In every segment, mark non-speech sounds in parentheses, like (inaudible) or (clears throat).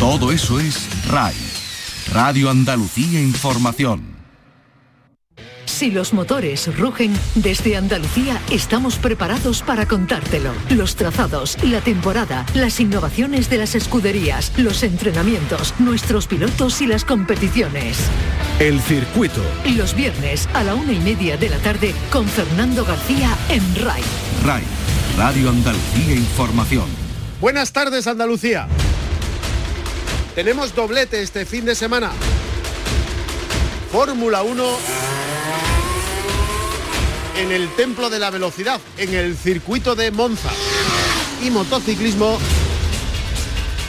Todo eso es RAI, Radio Andalucía Información. Si los motores rugen, desde Andalucía estamos preparados para contártelo. Los trazados, la temporada, las innovaciones de las escuderías, los entrenamientos, nuestros pilotos y las competiciones. El circuito. Los viernes a la una y media de la tarde con Fernando García en RAI. RAI, Radio Andalucía Información. Buenas tardes Andalucía. Tenemos doblete este fin de semana. Fórmula 1 en el Templo de la Velocidad, en el circuito de Monza. Y motociclismo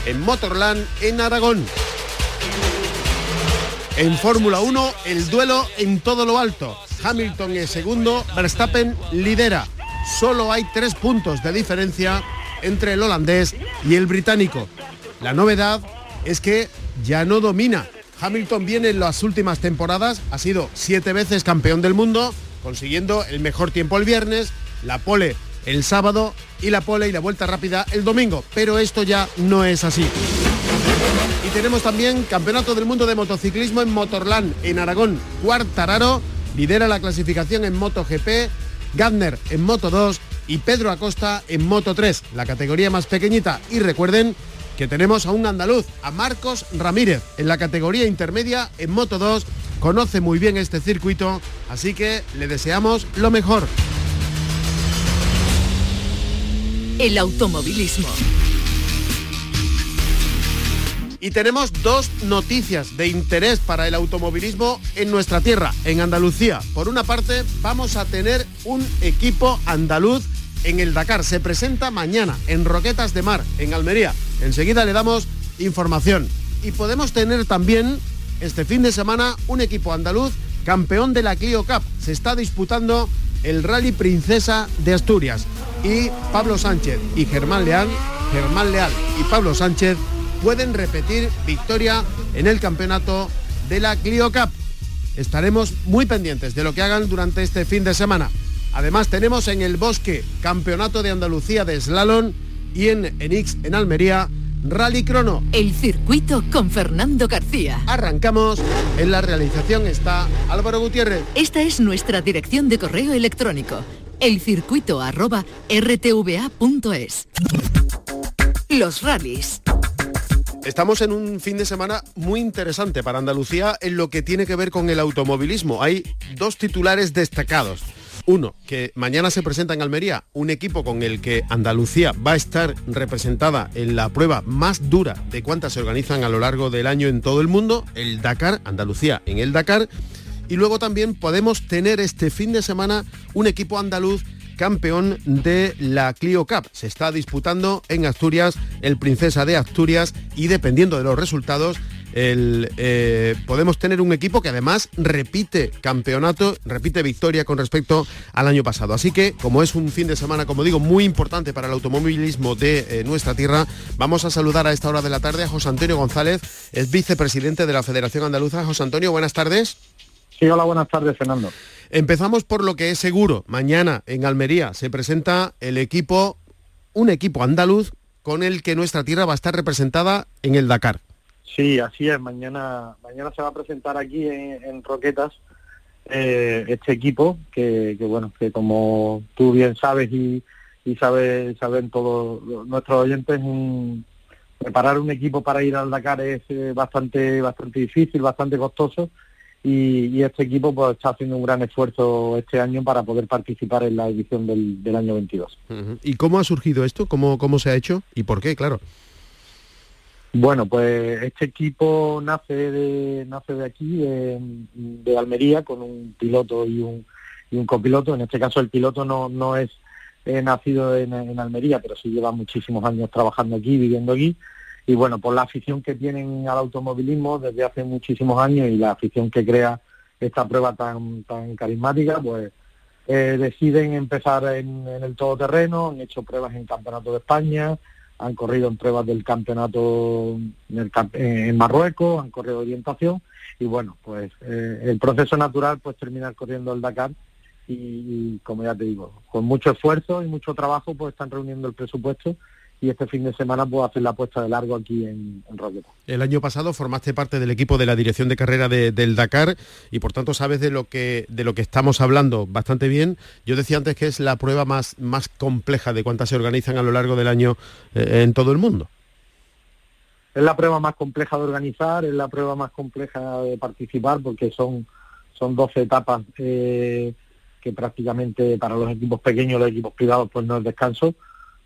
en Motorland, en Aragón. En Fórmula 1, el duelo en todo lo alto. Hamilton es segundo, Verstappen lidera. Solo hay tres puntos de diferencia entre el holandés y el británico. La novedad es que ya no domina. Hamilton viene en las últimas temporadas, ha sido siete veces campeón del mundo, consiguiendo el mejor tiempo el viernes, la pole el sábado y la pole y la vuelta rápida el domingo. Pero esto ya no es así. Y tenemos también Campeonato del Mundo de Motociclismo en Motorland, en Aragón. Cuartararo lidera la clasificación en MotoGP, Gardner en Moto 2 y Pedro Acosta en Moto 3, la categoría más pequeñita. Y recuerden que tenemos a un andaluz, a Marcos Ramírez, en la categoría intermedia en Moto 2 conoce muy bien este circuito, así que le deseamos lo mejor. El automovilismo. Y tenemos dos noticias de interés para el automovilismo en nuestra tierra, en Andalucía. Por una parte, vamos a tener un equipo andaluz en el Dakar. Se presenta mañana en Roquetas de Mar, en Almería. Enseguida le damos información. Y podemos tener también este fin de semana un equipo andaluz campeón de la Clio Cup. Se está disputando el Rally Princesa de Asturias. Y Pablo Sánchez y Germán Leal, Germán Leal y Pablo Sánchez pueden repetir victoria en el campeonato de la Clio Cup. Estaremos muy pendientes de lo que hagan durante este fin de semana. Además tenemos en el Bosque Campeonato de Andalucía de Slalom y en Enix en Almería Rally Crono. El circuito con Fernando García. Arrancamos. En la realización está Álvaro Gutiérrez. Esta es nuestra dirección de correo electrónico. Elcircuito arroba rtva.es. Los rallies. Estamos en un fin de semana muy interesante para Andalucía en lo que tiene que ver con el automovilismo. Hay dos titulares destacados. Uno, que mañana se presenta en Almería un equipo con el que Andalucía va a estar representada en la prueba más dura de cuántas se organizan a lo largo del año en todo el mundo, el Dakar, Andalucía en el Dakar. Y luego también podemos tener este fin de semana un equipo andaluz campeón de la Clio Cup. Se está disputando en Asturias el Princesa de Asturias y dependiendo de los resultados el, eh, podemos tener un equipo que además repite campeonato, repite victoria con respecto al año pasado. Así que, como es un fin de semana, como digo, muy importante para el automovilismo de eh, nuestra tierra, vamos a saludar a esta hora de la tarde a José Antonio González, es vicepresidente de la Federación Andaluza. José Antonio, buenas tardes. Sí, hola, buenas tardes, Fernando. Empezamos por lo que es seguro. Mañana en Almería se presenta el equipo, un equipo andaluz con el que nuestra tierra va a estar representada en el Dakar. Sí, así es. Mañana, mañana se va a presentar aquí en, Roquetas eh, este equipo que, bueno, que como tú bien sabes y, y saben todos nuestros oyentes, preparar un equipo para ir al Dakar es eh, bastante, bastante difícil, bastante costoso. Y, este equipo pues está haciendo un gran esfuerzo este año para poder participar en la edición del, año 22. ¿Y cómo ha surgido esto? ¿Cómo, ¿Cómo se ha hecho? ¿Y por qué? Claro. Bueno, pues este equipo nace de, nace de aquí, de, Almería, con un piloto y un, y un copiloto. En este caso el piloto no, no es eh, nacido en, Almería, pero sí lleva muchísimos años trabajando aquí, viviendo aquí. Y bueno, por la afición que tienen al automovilismo desde hace muchísimos años y la afición que crea esta prueba tan, tan carismática, pues eh, deciden empezar en, en el todoterreno, han hecho pruebas en Campeonato de España, han corrido en pruebas del campeonato en, Marruecos, han corrido orientación y bueno, pues eh, el proceso natural pues terminar corriendo el Dakar y, como ya te digo, con mucho esfuerzo y mucho trabajo pues están reuniendo el presupuesto y este fin de semana puedo hacer la puesta de largo aquí en, en El año pasado formaste parte del equipo de la dirección de carrera del Dakar y por tanto sabes de lo que de lo que estamos hablando bastante bien. Yo decía antes que es la prueba más, más compleja de cuántas se organizan a lo largo del año eh, en todo el mundo. Es la prueba más compleja de organizar, es la prueba más compleja de participar porque son, son 12 etapas eh, que prácticamente para los equipos pequeños, los equipos privados, pues no es descanso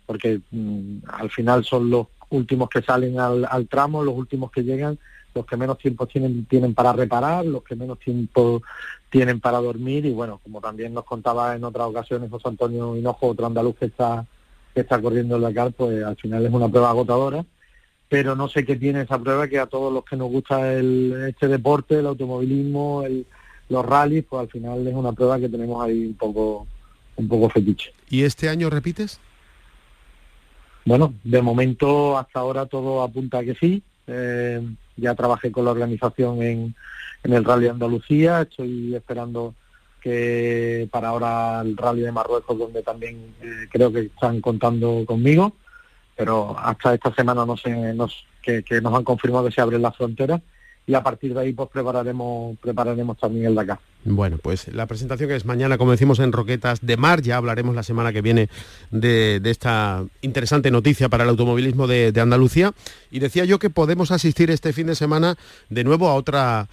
porque mm, al final son los últimos que salen al, tramo, los últimos que llegan, los que menos tiempo tienen, tienen para reparar, los que menos tiempo tienen para dormir y bueno, como también nos contaba en otras ocasiones José Antonio Hinojo, otro andaluz que está, que está corriendo el Dakar, pues al final es una prueba agotadora, pero no sé qué tiene esa prueba que a todos los que nos gusta el, este deporte, el automovilismo, el, los rallies, pues al final es una prueba que tenemos ahí un poco, un poco fetiche. ¿Y este año repites? Bueno, de momento hasta ahora todo apunta a que sí. Eh, ya trabajé con la organización en, el Rally Andalucía, estoy esperando que para ahora el Rally de Marruecos, donde también eh, creo que están contando conmigo, pero hasta esta semana no sé, que nos han confirmado que se abren las fronteras y a partir de ahí pues prepararemos prepararemos también el Dakar. Bueno, pues la presentación que es mañana, como decimos, en Roquetas de Mar, ya hablaremos la semana que viene de, esta interesante noticia para el automovilismo de, Andalucía. Y decía yo que podemos asistir este fin de semana de nuevo a otra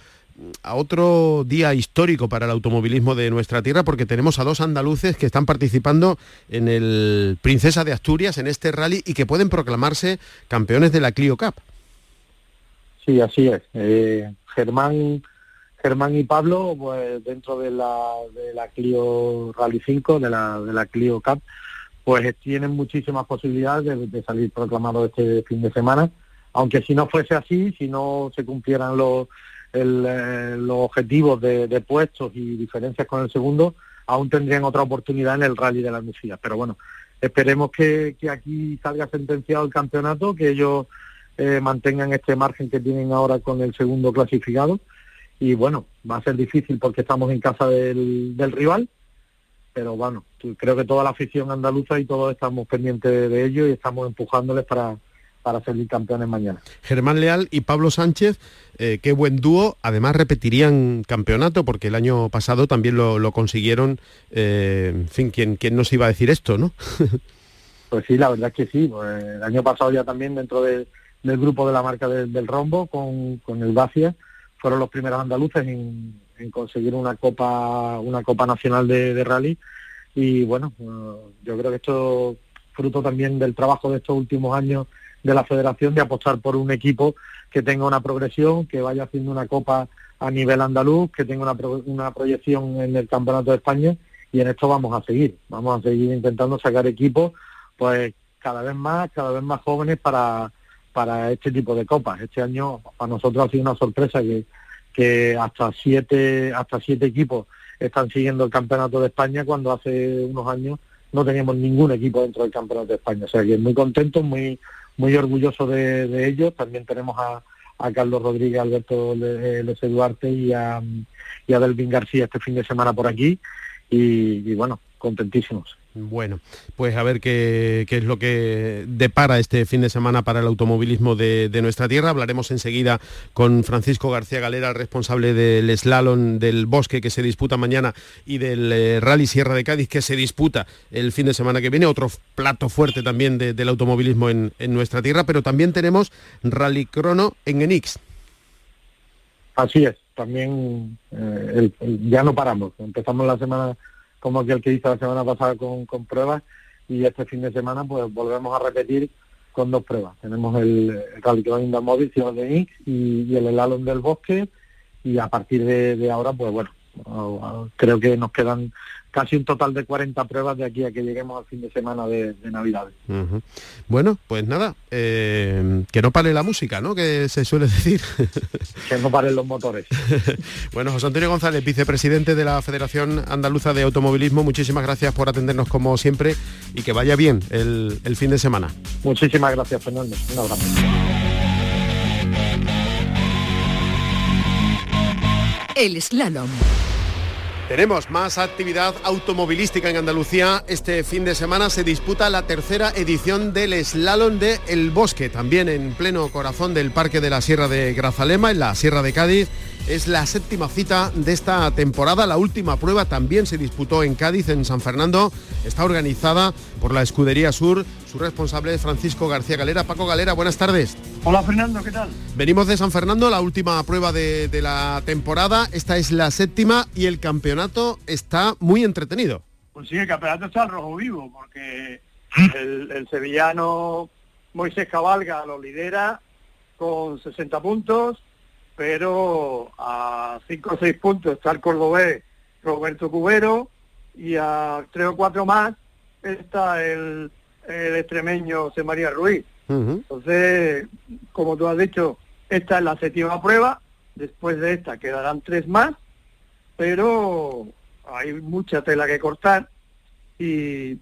a otro día histórico para el automovilismo de nuestra tierra porque tenemos a dos andaluces que están participando en el Princesa de Asturias, en este rally, y que pueden proclamarse campeones de la Clio Cup. Sí, así es. Eh, Germán, Germán y Pablo, pues dentro de la, de la Clio Rally 5, de la, de la Clio Cup, pues tienen muchísimas posibilidades de, salir proclamados este fin de semana, aunque si no fuese así, si no se cumplieran los, eh, los objetivos de, puestos y diferencias con el segundo, aún tendrían otra oportunidad en el rally de la Lucía. Pero bueno, esperemos que, que aquí salga sentenciado el campeonato, que ellos eh, mantengan este margen que tienen ahora con el segundo clasificado. Y bueno, va a ser difícil porque estamos en casa del, rival, pero bueno, creo que toda la afición andaluza y todos estamos pendientes de ello y estamos empujándoles para, para salir campeones mañana. Germán Leal y Pablo Sánchez, eh, qué buen dúo. Además repetirían campeonato porque el año pasado también lo, consiguieron. Eh, en fin, ¿quién, ¿quién nos iba a decir esto, no? (laughs) pues sí, la verdad es que sí. Pues el año pasado ya también dentro de, del grupo de la marca del Rombo con, con el Dacia fueron los primeros andaluces en, conseguir una copa una copa nacional de, rally. Y bueno eh, yo creo que esto fruto también del trabajo de estos últimos años de la federación de apostar por un equipo que tenga una progresión que vaya haciendo una copa a nivel andaluz que tenga una, una proyección en el campeonato de España. Y en esto vamos a seguir. Vamos a seguir intentando sacar equipos pues cada vez más cada vez más jóvenes para para este tipo de copas. Este año para nosotros ha sido una sorpresa que, que hasta siete, hasta siete equipos están siguiendo el campeonato de España cuando hace unos años no teníamos ningún equipo dentro del campeonato de España. O sea que muy contentos, muy, muy orgullosos de, ellos. También tenemos a, Carlos Rodríguez, Alberto Les Duarte y a, y a Delvin García este fin de semana por aquí. y bueno, contentísimos. Bueno, pues a ver qué, es lo que depara este fin de semana para el automovilismo de, nuestra tierra. Hablaremos enseguida con Francisco García Galera, responsable del slalom del bosque que se disputa mañana y del eh, Rally Sierra de Cádiz que se disputa el fin de semana que viene. Otro plato fuerte también del automovilismo en, nuestra tierra, pero también tenemos Rally Crono en Enix. Así es, también eh, ya no paramos. Empezamos la semana como aquel que hizo la semana pasada con, pruebas y este fin de semana pues volvemos a repetir con dos pruebas. Tenemos el, el Rally Móvil, Ciudad de X y, el Elalon del Bosque y a partir de ahora pues bueno, creo que nos quedan casi un total de 40 pruebas de aquí a que lleguemos al fin de semana de, Navidad. Bueno, pues nada, eh, que no pare la música, ¿no? Que se suele decir. (laughs) que no paren los motores. (laughs) bueno, José Antonio González, vicepresidente de la Federación Andaluza de Automovilismo, muchísimas gracias por atendernos como siempre y que vaya bien el, el fin de semana. Muchísimas gracias, Fernando. Un abrazo. El slalom. Tenemos más actividad automovilística en Andalucía. Este fin de semana se disputa la tercera edición del Slalom de El Bosque, también en pleno corazón del Parque de la Sierra de Grazalema, en la Sierra de Cádiz. Es la séptima cita de esta temporada. La última prueba también se disputó en Cádiz, en San Fernando. Está organizada por la Escudería Sur. Su responsable es Francisco García Galera. Paco Galera, buenas tardes. Hola Fernando, ¿qué tal? Venimos de San Fernando, la última prueba de, la temporada. Esta es la séptima y el campeonato está muy entretenido. Pues sí, el campeonato está al rojo vivo, porque (clears throat) el, el sevillano Moisés Cabalga lo lidera con 60 puntos pero a cinco o seis puntos está el cordobés Roberto Cubero y a tres o cuatro más está el, extremeño José María Ruiz. Entonces, como tú has dicho, esta es la séptima prueba, después de esta quedarán tres más, pero hay mucha tela que cortar y,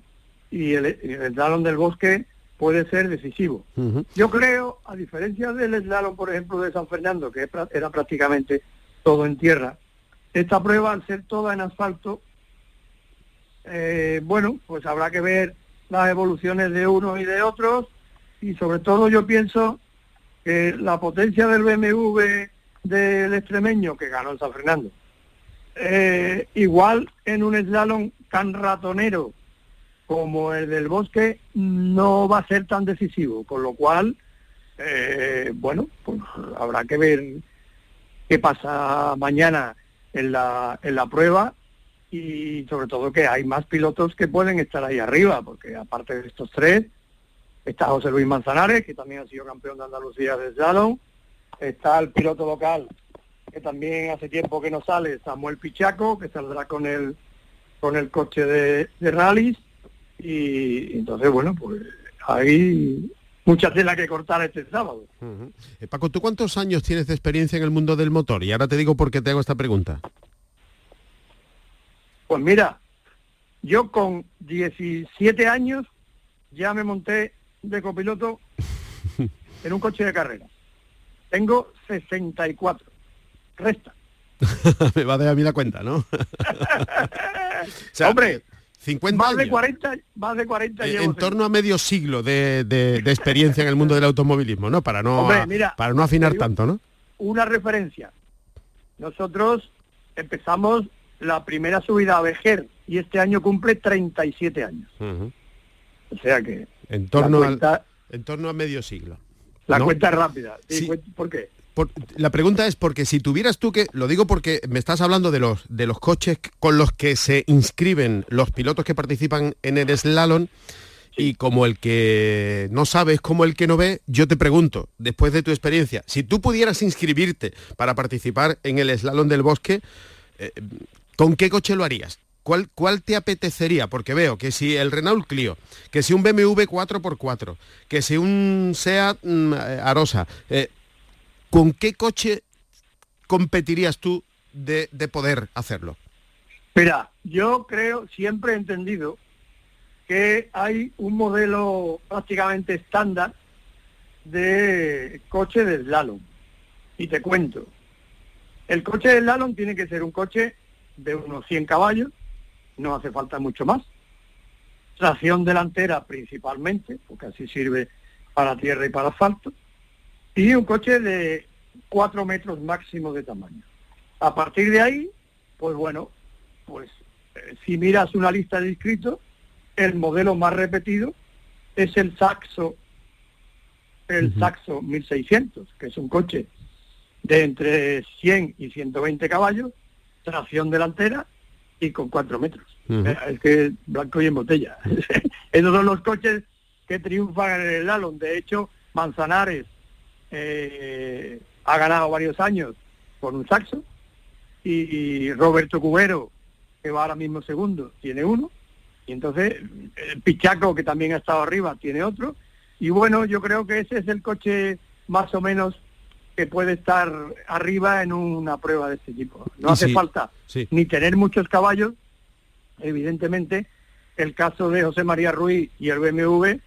y el, el talón del bosque puede ser decisivo. Yo creo, a diferencia del slalom, por ejemplo, de San Fernando, que era prácticamente todo en tierra, esta prueba, al ser toda en asfalto, eh, bueno, pues habrá que ver las evoluciones de unos y de otros, y sobre todo yo pienso que la potencia del BMW del extremeño, que ganó en San Fernando, eh, igual en un slalom tan ratonero como el del bosque no va a ser tan decisivo, con lo cual, eh, bueno, pues habrá que ver qué pasa mañana en la, en la prueba y sobre todo que hay más pilotos que pueden estar ahí arriba, porque aparte de estos tres, está José Luis Manzanares, que también ha sido campeón de Andalucía de Slalom, está el piloto local, que también hace tiempo que no sale, Samuel Pichaco, que saldrá con el, con el coche de, de rallies, y entonces, bueno, pues hay mucha tela que cortar este sábado. Eh, Paco, ¿tú cuántos años tienes de experiencia en el mundo del motor? Y ahora te digo por qué te hago esta pregunta. Pues mira, yo con 17 años ya me monté de copiloto (laughs) en un coche de carrera. Tengo 64. Resta. (laughs) me va a dar a mí la cuenta, ¿no? (laughs) Hombre, 50 más de 40, más de 40 en, en torno a medio siglo de, experiencia en el mundo del automovilismo, ¿no? Para no, para no afinar tanto, ¿no? Una referencia. Nosotros empezamos la primera subida a Vejer y este año cumple 37 años. O sea que... En torno, en torno a medio siglo. La cuenta es rápida. ¿Por qué? La pregunta es porque si tuvieras tú que, lo digo porque me estás hablando de los, de los coches con los que se inscriben los pilotos que participan en el slalom, y como el que no sabe es como el que no ve, yo te pregunto, después de tu experiencia, si tú pudieras inscribirte para participar en el slalom del bosque, eh, ¿con qué coche lo harías? ¿Cuál, ¿Cuál, te apetecería? Porque veo que si el Renault Clio, que si un BMW 4x4, que si un SEAT mm, eh, Arosa, eh, ¿con qué coche competirías tú de, poder hacerlo? Mira, yo creo, siempre he entendido que hay un modelo prácticamente estándar de coche de slalom. Y te cuento, el coche de slalom tiene que ser un coche de unos 100 caballos, no hace falta mucho más. Tracción delantera principalmente, porque así sirve para tierra y para asfalto y un coche de 4 metros máximo de tamaño. A partir de ahí, pues bueno, pues eh, si miras una lista de inscritos, el modelo más repetido es el Saxo, el Saxo 1600, que es un coche de entre 100 y 120 caballos, tracción delantera y con 4 metros. Eh, es que blanco y en botella. (laughs) Esos son los coches que triunfan en el Lalon. De hecho, Manzanares eh, ha ganado varios años con un saxo y, Roberto Cubero, que va ahora mismo segundo, tiene uno. Y entonces el Pichaco, que también ha estado arriba, tiene otro. Y bueno, yo creo que ese es el coche más o menos que puede estar arriba en una prueba de este tipo. No hace falta ni tener muchos caballos. Evidentemente, el caso de José María Ruiz y el BMW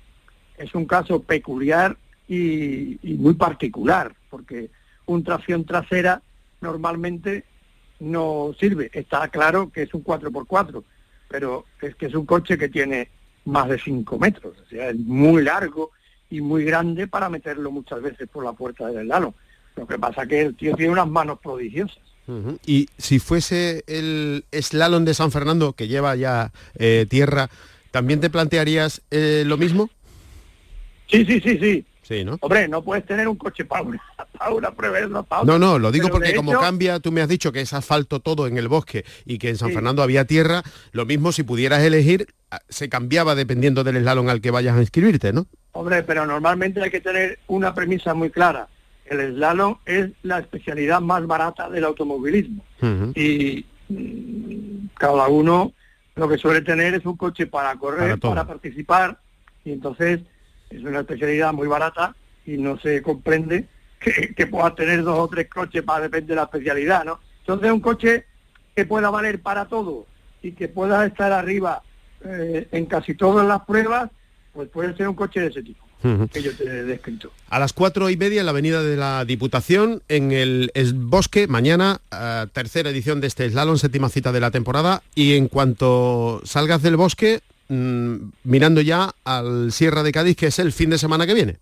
es un caso peculiar y, muy particular, porque un tracción trasera normalmente no sirve. Está claro que es un 4x4, pero es que es un coche que tiene más de 5 metros, o sea, es muy largo y muy grande para meterlo muchas veces por la puerta del slalom. Lo que pasa es que el tío tiene unas manos prodigiosas. Y si fuese el slalom de San Fernando, que lleva ya eh, tierra, ¿también te plantearías eh, lo mismo? Sí, sí, sí, sí. Sí, ¿no? Hombre, no puedes tener un coche para una, (laughs) para una prueba para No, no, lo digo Pero porque como hecho- cambia, tú me has dicho que es asfalto todo en el bosque y que en San Sí. Fernando había tierra, lo mismo si pudieras elegir, ah, se cambiaba dependiendo del slalom al que vayas a inscribirte, ¿no? Hombre, pero normalmente hay que tener una premisa muy clara. El slalom es la especialidad más barata del automovilismo. Y mm, cada uno lo que suele tener es un coche para correr, para, participar. Y entonces es una especialidad muy barata y no se comprende que, que puedas tener dos o tres coches para depender de la especialidad, ¿no? Entonces un coche que pueda valer para todo y que pueda estar arriba eh, en casi todas las pruebas, pues puede ser un coche de ese tipo que yo te he descrito. A las cuatro y media en la avenida de la Diputación, en el Bosque, mañana, eh, tercera edición de este slalom, séptima cita de la temporada. Y en cuanto salgas del bosque, mm, mirando ya al Sierra de Cádiz, que es el fin de semana que viene.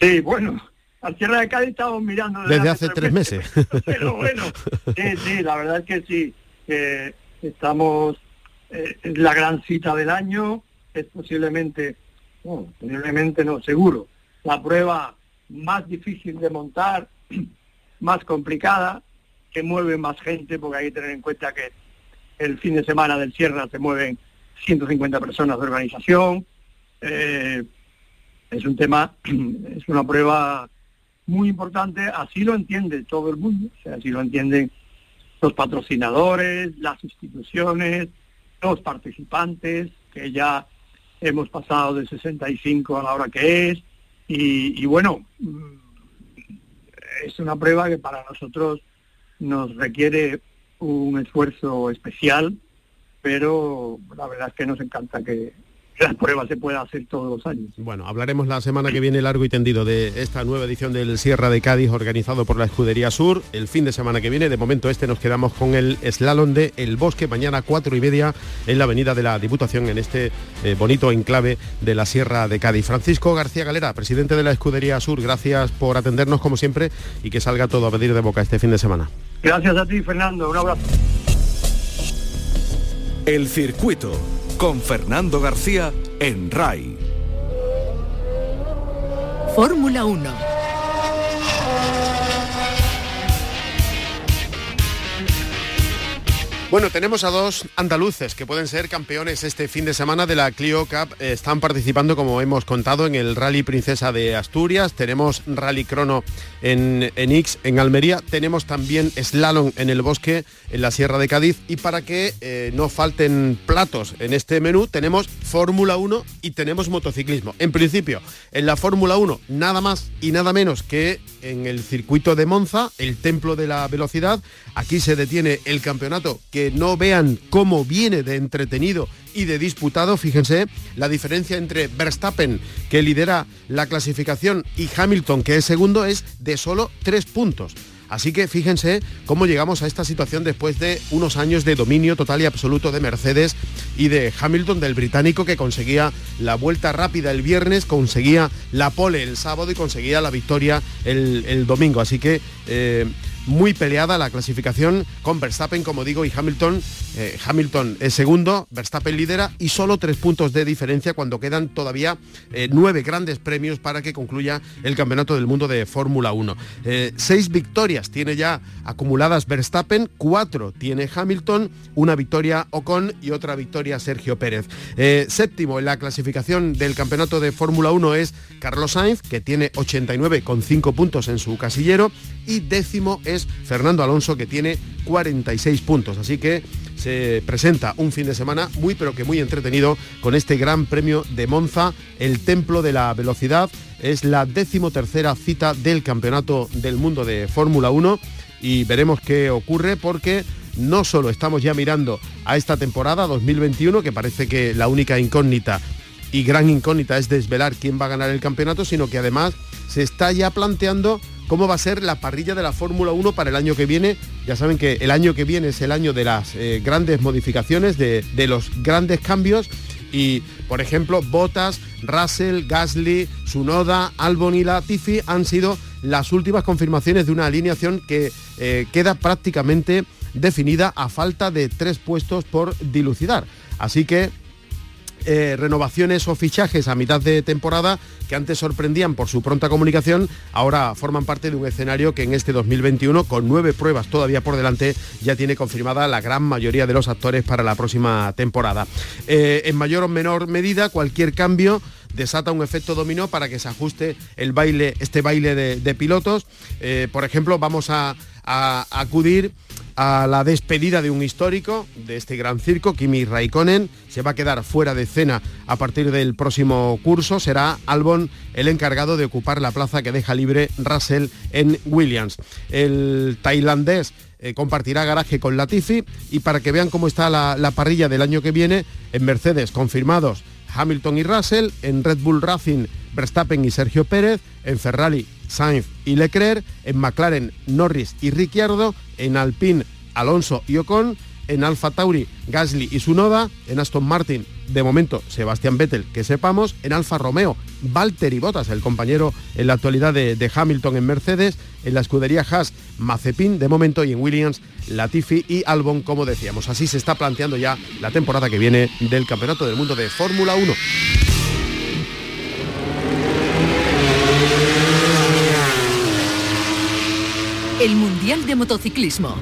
Sí, bueno, al Sierra de Cádiz estamos mirando Desde hace tres meses. (laughs) Pero bueno, sí, sí, la verdad es que sí, estamos, eh, es la gran cita del año, es posiblemente, bueno, posiblemente no, seguro, la prueba más difícil de montar, (clears throat) más complicada, que mueve más gente, porque hay que tener en cuenta que el fin de semana del Sierra se mueven 150 personas de organización, eh, es un tema, (clears throat) es una prueba muy importante, así lo entiende todo el mundo, así lo entienden los patrocinadores, las instituciones, los participantes, que ya hemos pasado de 65 a la hora que es, y, y bueno, mm, es una prueba que para nosotros nos requiere un esfuerzo especial, pero la verdad es que nos encanta que la prueba se pueda hacer todos los años. Bueno, hablaremos la semana que viene largo y tendido de esta nueva edición del Sierra de Cádiz organizado por la Escudería Sur. El fin de semana que viene, de momento este nos quedamos con el slalom de El Bosque, mañana cuatro y media en la avenida de la Diputación, en este eh, bonito enclave de la Sierra de Cádiz. Francisco García Galera, presidente de la Escudería Sur, gracias por atendernos como siempre y que salga todo a pedir de boca este fin de semana. Gracias a ti, Fernando. Un abrazo. El circuito con Fernando García en RAI. Fórmula 1. Bueno, tenemos a dos andaluces que pueden ser campeones este fin de semana de la Clio Cup. Eh, Están participando, como hemos contado, en el Rally Princesa de Asturias. Tenemos Rally Crono en, en Ix, en Almería. Tenemos también Slalom en el Bosque, en la Sierra de Cádiz. Y para que eh, no falten platos en este menú, tenemos Fórmula 1 y tenemos motociclismo. En principio, en la Fórmula 1, nada más y nada menos que en el circuito de Monza, el templo de la velocidad. Aquí se detiene el campeonato. Que no vean cómo viene de entretenido y de disputado. Fíjense la diferencia entre Verstappen, que lidera la clasificación, y Hamilton, que es segundo, es de solo tres puntos. Así que fíjense cómo llegamos a esta situación después de unos años de dominio total y absoluto de Mercedes y de Hamilton, del británico, que conseguía la vuelta rápida el viernes, conseguía la pole el sábado y conseguía la victoria el, domingo. Así que eh, muy peleada la clasificación con Verstappen, como digo, y Hamilton. eh, Hamilton es segundo, Verstappen lidera y solo tres puntos de diferencia cuando quedan todavía eh, nueve grandes premios para que concluya el Campeonato del Mundo de Fórmula 1. Eh, seis victorias tiene ya acumuladas Verstappen, cuatro tiene Hamilton, una victoria Ocon y otra victoria Sergio Pérez. Séptimo en la clasificación del Campeonato de Fórmula 1 es Carlos Sainz, que tiene 89 con 5 puntos en su casillero, y décimo es Fernando Alonso, que tiene 46 puntos. Así que se presenta un fin de semana muy pero que muy entretenido con este Gran Premio de Monza, el Templo de la Velocidad. Es la decimotercera cita del Campeonato del Mundo de Fórmula 1 y veremos qué ocurre porque no solo estamos ya mirando a esta temporada 2021, que parece que la única incógnita y gran incógnita es desvelar quién va a ganar el campeonato, sino que además se está ya planteando cómo va a ser la parrilla de la Fórmula 1 para el año que viene. Ya saben que el año que viene es el año de las eh, grandes modificaciones, de, los grandes cambios y, por ejemplo, Bottas, Russell, Gasly, Sunoda, Albon y Latifi han sido las últimas confirmaciones de una alineación que eh, queda prácticamente definida a falta de tres puestos por dilucidar. Así que eh, renovaciones o fichajes a mitad de temporada que antes sorprendían por su pronta comunicación, ahora forman parte de un escenario que en este 2021, con nueve pruebas todavía por delante, ya tiene confirmada la gran mayoría de los actores para la próxima temporada. Eh, en mayor o menor medida, cualquier cambio desata un efecto dominó para que se ajuste el baile, este baile de, pilotos. Eh, por ejemplo, vamos a acudir a la despedida de un histórico de este gran circo, Kimi Raikkonen. Se va a quedar fuera de escena a partir del próximo curso. Será Albon el encargado de ocupar la plaza que deja libre Russell en Williams. El tailandés eh, compartirá garaje con Latifi y para que vean cómo está la, la parrilla del año que viene, en Mercedes confirmados Hamilton y Russell, en Red Bull Racing Verstappen y Sergio Pérez, en Ferrari Sainz y Leclerc, en McLaren Norris y Ricciardo, en Alpine Alonso y Ocon, en Alfa Tauri Gasly y Sunoda, en Aston Martin de momento Sebastián Vettel, que sepamos, en Alfa Romeo Valtteri Bottas, el compañero en la actualidad de, Hamilton en Mercedes, en la escudería Haas Mazepin de momento y en Williams Latifi y Albon, como decíamos. Así se está planteando ya la temporada que viene del Campeonato del Mundo de Fórmula 1. El Mundial de Motociclismo.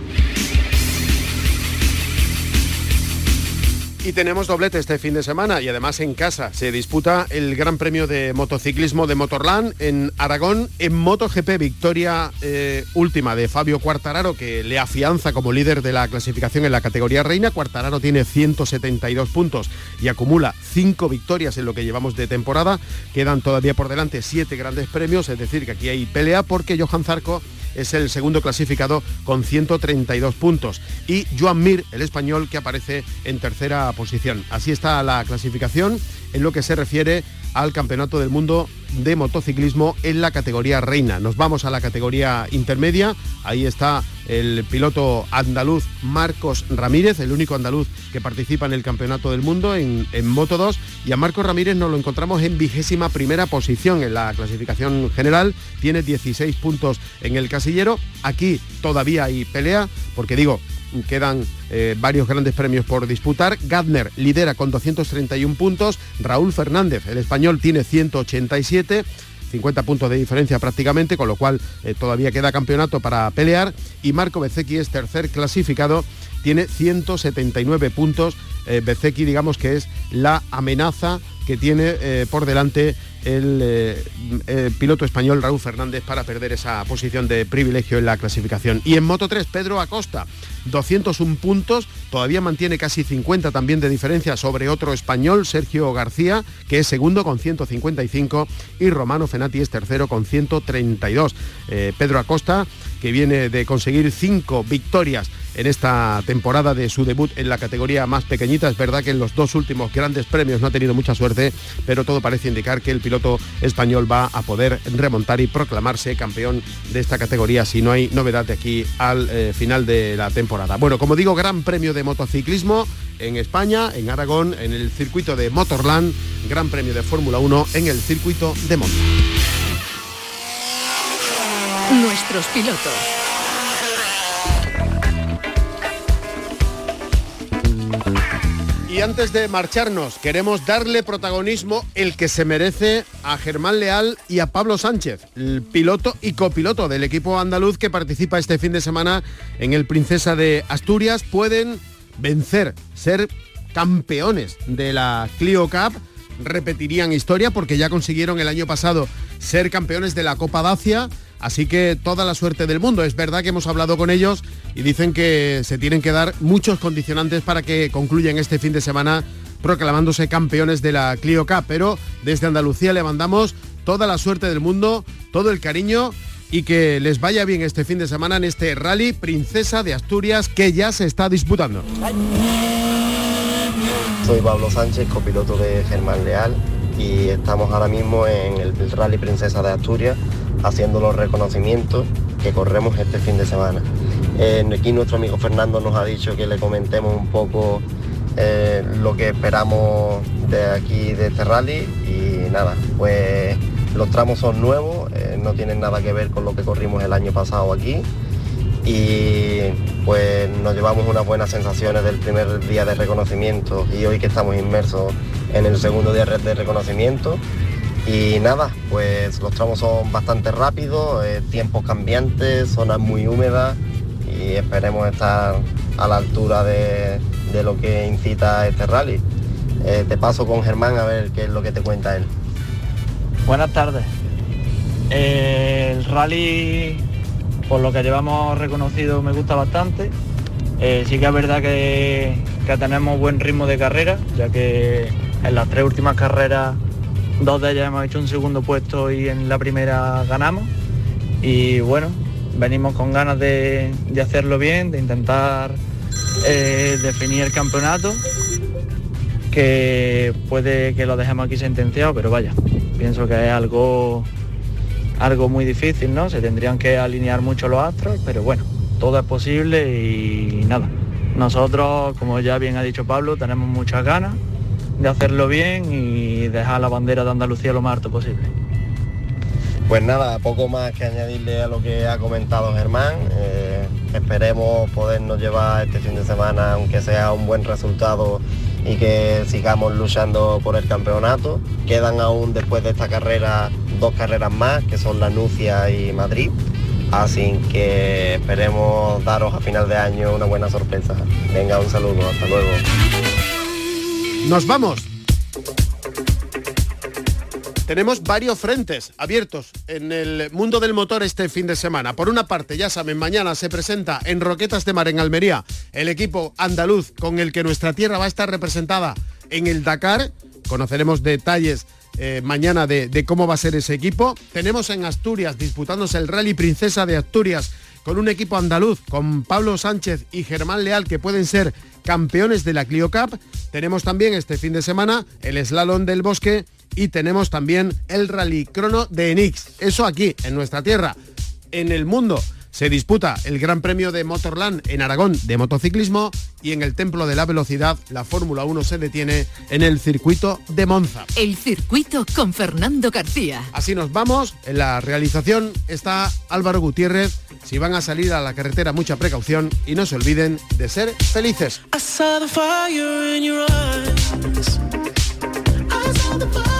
Y tenemos doblete este fin de semana y además en casa se disputa el Gran Premio de Motociclismo de Motorland en Aragón en MotoGP, victoria eh, última de Fabio Cuartararo que le afianza como líder de la clasificación en la categoría reina. Cuartararo tiene 172 puntos y acumula 5 victorias en lo que llevamos de temporada. Quedan todavía por delante 7 grandes premios, es decir que aquí hay pelea porque Johan Zarco es el segundo clasificado con 132 puntos. Y Joan Mir, el español, que aparece en tercera posición. Así está la clasificación en lo que se refiere al Campeonato del Mundo de Motociclismo en la categoría reina. Nos vamos a la categoría intermedia. Ahí está el piloto andaluz Marcos Ramírez, el único andaluz que participa en el Campeonato del Mundo en, Moto 2. Y a Marcos Ramírez nos lo encontramos en vigésima primera posición en la clasificación general. Tiene 16 puntos en el casillero. Aquí todavía hay pelea, porque digo, quedan eh, varios grandes premios por disputar. Gardner lidera con 231 puntos, Raúl Fernández, el español, tiene 187. 50 puntos de diferencia prácticamente, con lo cual eh, todavía queda campeonato para pelear. Y Marco Bezzecchi es tercer clasificado, tiene 179 puntos. Eh, digamos que es la amenaza que tiene eh, por delante eh, el, piloto español Raúl Fernández para perder esa posición de privilegio en la clasificación. Y en Moto 3, Pedro Acosta, 201 puntos, todavía mantiene casi 50 también de diferencia sobre otro español, Sergio García, que es segundo con 155 y Romano Fenati es tercero con 132. Eh, Pedro Acosta, que viene de conseguir cinco victorias en esta temporada de su debut en la categoría más pequeñita. Es verdad que en los dos últimos grandes premios no ha tenido mucha suerte, pero todo parece indicar que el piloto español va a poder remontar y proclamarse campeón de esta categoría si no hay novedad de aquí al eh, final de la temporada. Bueno, como digo, gran premio de motociclismo en España, en Aragón, en el circuito de Motorland, gran premio de Fórmula 1 en el circuito de Monza. Nuestros pilotos. Y antes de marcharnos, queremos darle protagonismo el que se merece a Germán Leal y a Pablo Sánchez, el piloto y copiloto del equipo andaluz que participa este fin de semana en el Princesa de Asturias. Pueden vencer, ser campeones de la Clio Cup, repetirían historia porque ya consiguieron el año pasado ser campeones de la Copa Dacia Así que toda la suerte del mundo. Es verdad que hemos hablado con ellos y dicen que se tienen que dar muchos condicionantes para que concluyan este fin de semana proclamándose campeones de la Clio Cup. Pero desde Andalucía le mandamos toda la suerte del mundo, todo el cariño y que les vaya bien este fin de semana en este rally Princesa de Asturias que ya se está disputando. Soy Pablo Sánchez, copiloto de Germán Leal y estamos ahora mismo en el Rally Princesa de Asturias haciendo los reconocimientos que corremos este fin de semana. Eh, aquí nuestro amigo Fernando nos ha dicho que le comentemos un poco eh, lo que esperamos de aquí de este rally y nada, pues los tramos son nuevos, eh, no tienen nada que ver con lo que corrimos el año pasado aquí y pues nos llevamos unas buenas sensaciones del primer día de reconocimiento y hoy que estamos inmersos en el segundo día de reconocimiento y nada, pues los tramos son bastante rápidos, eh, tiempos cambiantes, zonas muy húmedas y esperemos estar a la altura de, lo que incita este rally. Eh, te paso con Germán a ver qué es lo que te cuenta él. Buenas tardes. el rally, por lo que llevamos reconocido, me gusta bastante. Eh, sí que es verdad que, que tenemos buen ritmo de carrera, ya que en las tres últimas carreras Dos de ellas hemos hecho un segundo puesto y en la primera ganamos. Y bueno, venimos con ganas de, hacerlo bien, de intentar eh, definir el campeonato, que puede que lo dejemos aquí sentenciado, pero vaya, pienso que es algo, algo muy difícil, ¿no? Se tendrían que alinear mucho los astros, pero bueno, todo es posible y nada. Nosotros, como ya bien ha dicho Pablo, tenemos muchas ganas de hacerlo bien y dejar la bandera de Andalucía lo más alto posible. Pues nada, poco más que añadirle a lo que ha comentado Germán. Eh, esperemos podernos llevar este fin de semana, aunque sea un buen resultado y que sigamos luchando por el campeonato. Quedan aún después de esta carrera dos carreras más, que son la Nucia y Madrid. Así que esperemos daros a final de año una buena sorpresa. Venga, un saludo, hasta luego. Nos vamos. Tenemos varios frentes abiertos en el mundo del motor este fin de semana. Por una parte, ya saben, mañana se presenta en Roquetas de Mar en Almería el equipo andaluz con el que nuestra tierra va a estar representada en el Dakar. Conoceremos detalles eh, mañana de, de cómo va a ser ese equipo. Tenemos en Asturias disputándose el Rally Princesa de Asturias con un equipo andaluz, con Pablo Sánchez y Germán Leal, que pueden ser campeones de la Clio Cup. Tenemos también este fin de semana el Slalom del Bosque y tenemos también el Rally Crono de Enix. Eso aquí, en nuestra tierra, en el mundo se disputa el Gran Premio de Motorland en Aragón de motociclismo y en el Templo de la Velocidad la Fórmula 1 se detiene en el circuito de Monza. El circuito con Fernando García. Así nos vamos. En la realización está Álvaro Gutiérrez. Si van a salir a la carretera, mucha precaución y no se olviden de ser felices. the